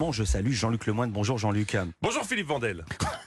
Bon, je salue Jean-Luc Lemoyne. Bonjour Jean-Luc. Bonjour Philippe Vandel.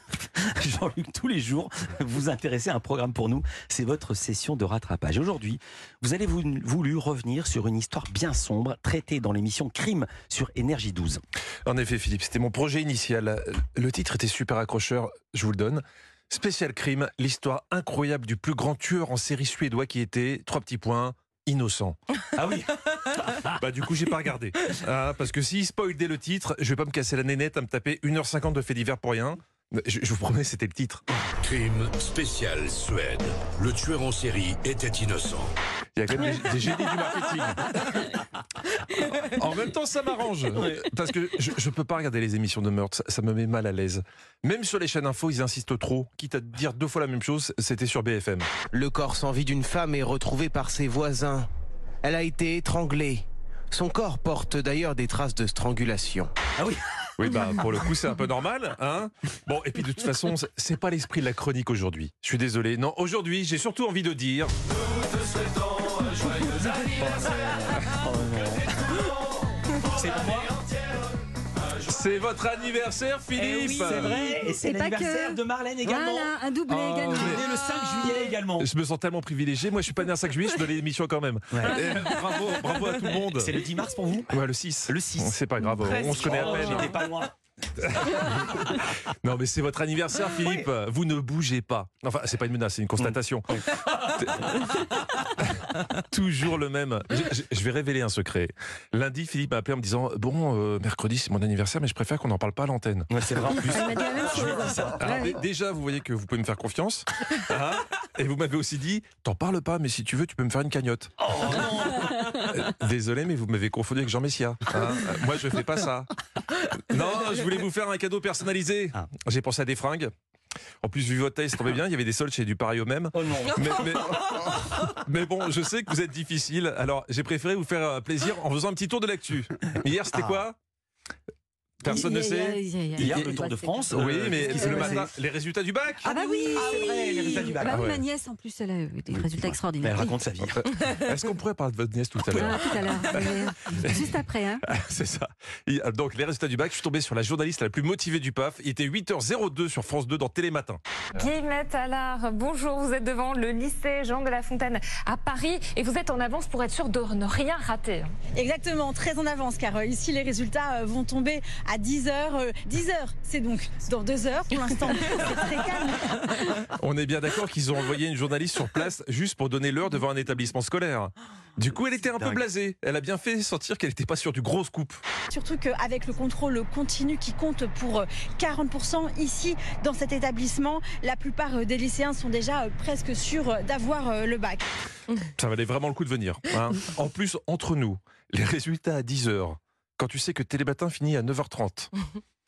Jean-Luc, tous les jours, vous intéressez à un programme pour nous. C'est votre session de rattrapage. Aujourd'hui, vous avez voulu revenir sur une histoire bien sombre traitée dans l'émission Crime sur Énergie 12. En effet, Philippe, c'était mon projet initial. Le titre était super accrocheur, je vous le donne. Spécial crime, l'histoire incroyable du plus grand tueur en série suédois qui était, trois petits points, innocent. Ah oui Bah du coup j'ai pas regardé. Ah, parce que s'il spoil dès le titre, je vais pas me casser la nénette à me taper 1h50 de fait divers pour rien. Je, je vous promets, c'était le titre. Crime spécial Suède. Le tueur en série était innocent. Il y a quand même des, des génies du marketing. En même temps, ça m'arrange. Parce que je, je peux pas regarder les émissions de meurtre, ça, ça me met mal à l'aise. Même sur les chaînes info, ils insistent trop. Quitte à dire deux fois la même chose, c'était sur BFM. Le corps sans vie d'une femme est retrouvé par ses voisins. Elle a été étranglée. Son corps porte d'ailleurs des traces de strangulation. Ah oui Oui, bah pour le coup, c'est un peu normal, hein Bon, et puis de toute façon, c'est- pas l'esprit de la chronique aujourd'hui. Je suis désolé. Non, aujourd'hui, j'ai surtout envie de dire. C'est pour moi C'est votre anniversaire, Eh Philippe oui, c'est vrai. Et c'est l'anniversaire que. de Marlène également. Voilà, un doublé Oh, également. Qui est né le 5 juillet également. Je me sens tellement privilégié. Moi, je suis pas né un 5 juillet, je suis dans l'émission quand même. Ouais. Bravo, bravo à tout le monde. C'est le 10 mars pour vous? Ouais, le 6. Le 6. C'est pas grave, on se connaît à Oh, peine. J'étais pas loin. Non, mais c'est votre anniversaire, Philippe. Vous ne bougez pas. Enfin, c'est pas une menace, c'est une constatation. Toujours le même. Je, vais révéler un secret. Lundi, Philippe m'a appelé en me disant Bon, euh, mercredi, c'est mon anniversaire, mais je préfère qu'on n'en parle pas à l'antenne. Ouais, c'est vrai en plus. Alors, dé- déjà, vous voyez que vous pouvez me faire confiance. hein, et vous m'avez aussi dit T'en parles pas, mais si tu veux, tu peux me faire une cagnotte. Euh, Désolé, mais vous m'avez confondu avec Jean Messia. hein. Euh, Moi, je fais pas ça. Non, je voulais vous faire un cadeau personnalisé. Ah. J'ai pensé à des fringues. En plus, vu votre taille, ça tombait bien. Il y avait des soldes chez du pareil au même. Oh non. Mais, mais- mais bon, je sais que vous êtes difficile. Alors, j'ai préféré vous faire euh, plaisir en faisant un petit tour de l'actu. Hier, c'était Ah. quoi? Personne ne sait. Hier, le Tour de France. Oui, euh, mais le matin, les résultats du bac. Ah bah oui, c'est vrai, les résultats du bac. Ah bah Ah ma nièce en plus, elle a eu des résultats extraordinaires. elle raconte sa vie. Est-ce qu'on pourrait parler de votre nièce tout à l'heure Ah, tout à l'heure. Mais Juste après, hein. C'est ça. Euh, Donc, les résultats du bac, je suis tombé sur la journaliste la plus motivée du PAF. Il était 8h02 sur France 2 dans Télématin. Guillemette Allard, bonjour, vous êtes devant le lycée Jean de la Fontaine à Paris et vous êtes en avance pour être sûr de ne rien rater. Exactement, très en avance car euh, ici les résultats euh, vont tomber à 10h. 10h, c'est donc dans 2 heures. Pour l'instant, c'est très calme. On est bien d'accord qu'ils ont envoyé une journaliste sur place juste pour donner l'heure devant un établissement scolaire. Du coup, elle était un peu blasée. Elle a bien fait sentir qu'elle n'était pas sur du gros scoop. Surtout qu'avec le contrôle continu qui compte pour euh, 40% ici dans cet établissement, la plupart euh, des lycéens sont déjà euh, presque sûrs euh, d'avoir euh, le bac. Ça valait vraiment le coup de venir. hein. En plus, entre nous, les résultats à 10h, quand tu sais que Télématin finit à 9h30.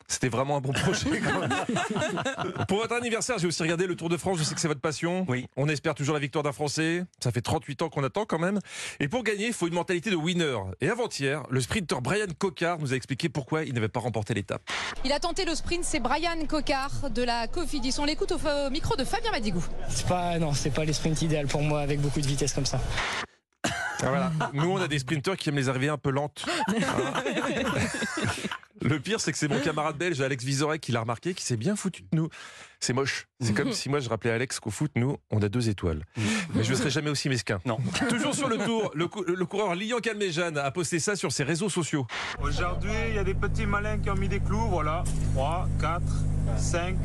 C'était vraiment un bon projet. quand même. Pour votre anniversaire, j'ai aussi regardé le Tour de France. Je sais que c'est votre passion. Oui. On espère toujours la victoire d'un Français. Ça fait 38 ans qu'on attend quand même. Et pour gagner, il faut une mentalité de winner. Et avant-hier, le sprinter Brian Cocard nous a expliqué pourquoi il n'avait pas remporté l'étape. Il a tenté le sprint, c'est Brian Cocard de la Cofidis. On l'écoute au, au micro de Fabien Madigou. C'est pas non, c'est pas les sprints idéal pour moi avec beaucoup de vitesse comme ça. Ah, voilà. Nous, on a des sprinteurs qui aiment les arrivées un peu lentes. Hein. Le pire, c'est que c'est mon camarade belge, Alex Vizorek, qui l'a remarqué, qui s'est bien foutu de nous. C'est moche. C'est comme si moi, je rappelais à Alex qu'au foot, nous, on a deux étoiles. Mais je ne serai jamais aussi mesquin. Non. Toujours sur le tour, le, cou- le coureur Lian Calmejane a posté ça sur ses réseaux sociaux. Aujourd'hui, il y a des petits malins qui ont mis des clous, voilà. 3, 4, 5.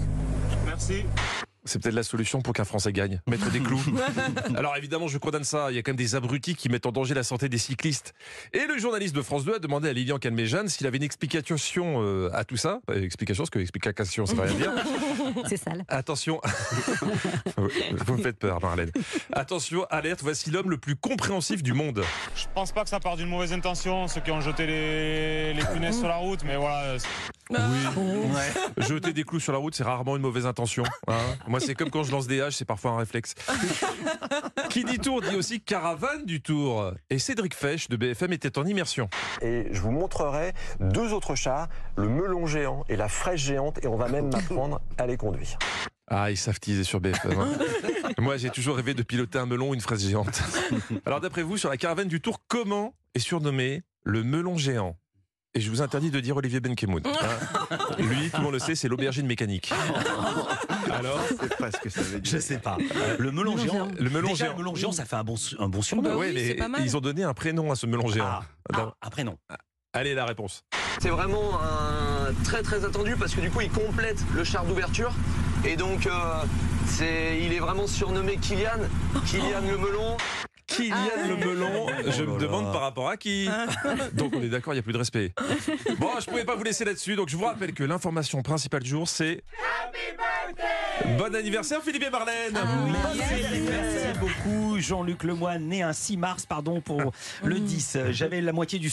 Merci. C'est peut-être la solution pour qu'un Français gagne, mettre des clous. Alors évidemment, je condamne ça. Il y a quand même des abrutis qui mettent en danger la santé des cyclistes. Et le journaliste de France 2 a demandé à Lilian Calmejane s'il avait une explication euh, à tout ça. Euh, explication, parce que explication, ça veut rien dire. C'est sale. Attention. Vous me faites peur, Marlène. Attention, alerte, voici l'homme le plus compréhensif du monde. Je pense pas que ça part d'une mauvaise intention, ceux qui ont jeté les, les punaises sur la route, mais voilà. Oui. Ouais. Jeter des clous sur la route, c'est rarement une mauvaise intention. hein. Moi, c'est comme quand je lance des haches, c'est parfois un réflexe. Qui dit tour dit aussi caravane du tour. Et Cédric Fesch de BFM était en immersion. et je vous montrerai deux autres chars, le melon géant et la fraise géante, et on va même m'apprendre à les conduire. Ah, ils savent teaser sur BFM. hein. Moi, j'ai toujours rêvé de piloter un melon ou une fraise géante. Alors, d'après vous, sur la caravane du tour, comment est surnommé le melon géant? Et je vous interdis de dire Olivier Benkemoun. hein. Lui, tout le monde le sait, c'est l'aubergine mécanique. Alors C'est pas ce que ça veut dire. Je sais pas. Le melon géant. Le melon Déjà, géant. le melon géant, ça fait un bon, un bon surnom. Bah Ouais, oui, mais c'est pas mal. ils ont donné un prénom à ce melon géant. Ah, ah, après non. Allez, la réponse. C'est vraiment un très très attendu parce que du coup il complète le char d'ouverture et donc euh, c'est il est vraiment surnommé Kylian, Kylian le melon. Kylian Ah le melon, je Oh là me demande par rapport à qui. Donc on est d'accord, il n'y a plus de respect. Bon, je pouvais pas vous laisser là-dessus, donc je vous rappelle que l'information principale du jour, c'est... Bon anniversaire Philippe et Marlène. Merci, merci beaucoup Jean-Luc Lemoyne, né un 6 mars, pardon pour le 10. J'avais la moitié du